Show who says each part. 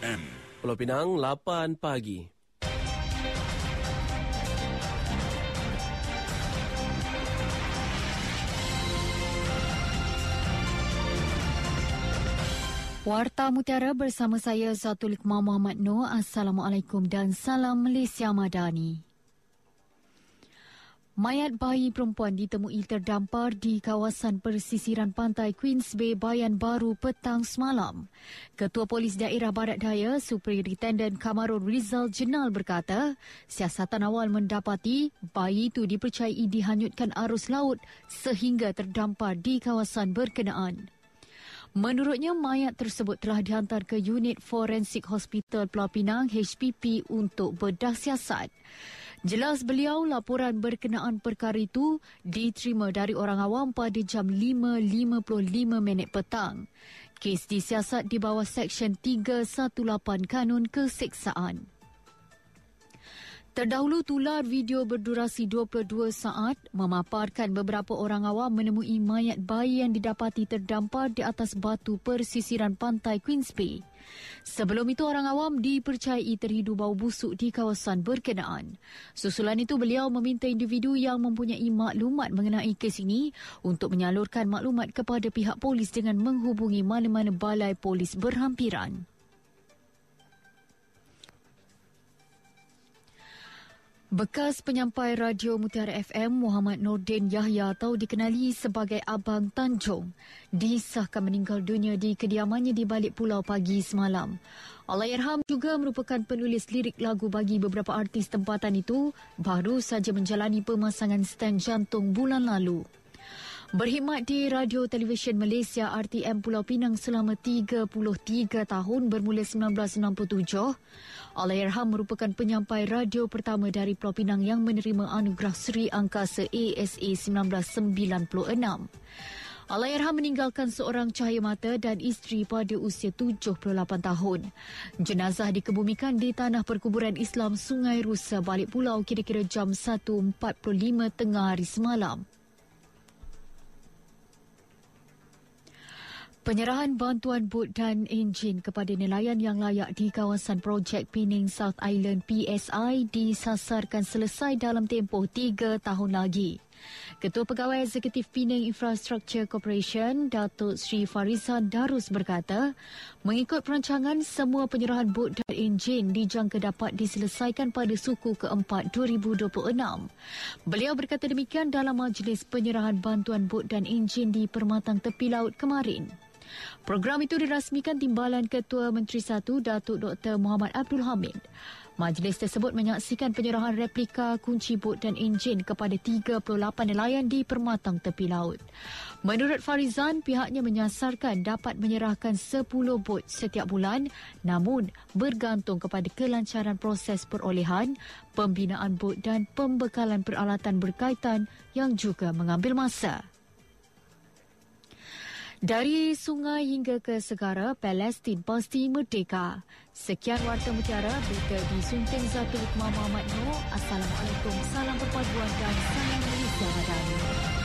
Speaker 1: FM.
Speaker 2: Pulau Pinang, 8 pagi.
Speaker 3: Warta Mutiara bersama saya Zatul Iqmah Muhammad Noor. Assalamualaikum dan salam Malaysia Madani. Mayat bayi perempuan ditemui terdampar di kawasan persisiran pantai Queens Bay Bayan Baru petang semalam. Ketua Polis Daerah Barat Daya, Superintendent Kamarul Rizal Jenal berkata, siasatan awal mendapati bayi itu dipercayai dihanyutkan arus laut sehingga terdampar di kawasan berkenaan. Menurutnya, mayat tersebut telah dihantar ke Unit Forensik Hospital Pulau Pinang HPP untuk bedah siasat. Jelas beliau laporan berkenaan perkara itu diterima dari orang awam pada jam 5.55 minit petang. Kes disiasat di bawah Seksyen 318 Kanun Keseksaan. Terdahulu tular video berdurasi 22 saat memaparkan beberapa orang awam menemui mayat bayi yang didapati terdampar di atas batu persisiran pantai Queens Bay. Sebelum itu orang awam dipercayai terhidu bau busuk di kawasan berkenaan. Susulan itu beliau meminta individu yang mempunyai maklumat mengenai kes ini untuk menyalurkan maklumat kepada pihak polis dengan menghubungi mana-mana balai polis berhampiran. Bekas penyampai radio Mutiara FM Muhammad Nordin Yahya atau dikenali sebagai Abang Tanjung disahkan meninggal dunia di kediamannya di balik pulau pagi semalam. Allahyarham juga merupakan penulis lirik lagu bagi beberapa artis tempatan itu baru saja menjalani pemasangan stand jantung bulan lalu. Berkhidmat di Radio Televisyen Malaysia RTM Pulau Pinang selama 33 tahun bermula 1967, Allahyarham merupakan penyampai radio pertama dari Pulau Pinang yang menerima anugerah Seri Angkasa ASA 1996. Allahyarham meninggalkan seorang cahaya mata dan isteri pada usia 78 tahun. Jenazah dikebumikan di tanah perkuburan Islam Sungai Rusa balik pulau kira-kira jam 1.45 tengah hari semalam. Penyerahan bantuan bot dan enjin kepada nelayan yang layak di kawasan projek Pining South Island PSI disasarkan selesai dalam tempoh tiga tahun lagi. Ketua Pegawai Eksekutif Pining Infrastructure Corporation, Datuk Sri Farizan Darus berkata, mengikut perancangan, semua penyerahan bot dan enjin dijangka dapat diselesaikan pada suku keempat 2026. Beliau berkata demikian dalam majlis penyerahan bantuan bot dan enjin di Permatang Tepi Laut kemarin. Program itu dirasmikan Timbalan Ketua Menteri Satu Datuk Dr. Muhammad Abdul Hamid. Majlis tersebut menyaksikan penyerahan replika kunci bot dan enjin kepada 38 nelayan di Permatang Tepi Laut. Menurut Farizan, pihaknya menyasarkan dapat menyerahkan 10 bot setiap bulan namun bergantung kepada kelancaran proses perolehan, pembinaan bot dan pembekalan peralatan berkaitan yang juga mengambil masa. Dari sungai hingga ke segara, Palestin pasti merdeka. Sekian Warta Mutiara, berita disunting Zatul Hikmah Muhammad Noor. Assalamualaikum, salam perpaduan dan salam Malaysia Madani.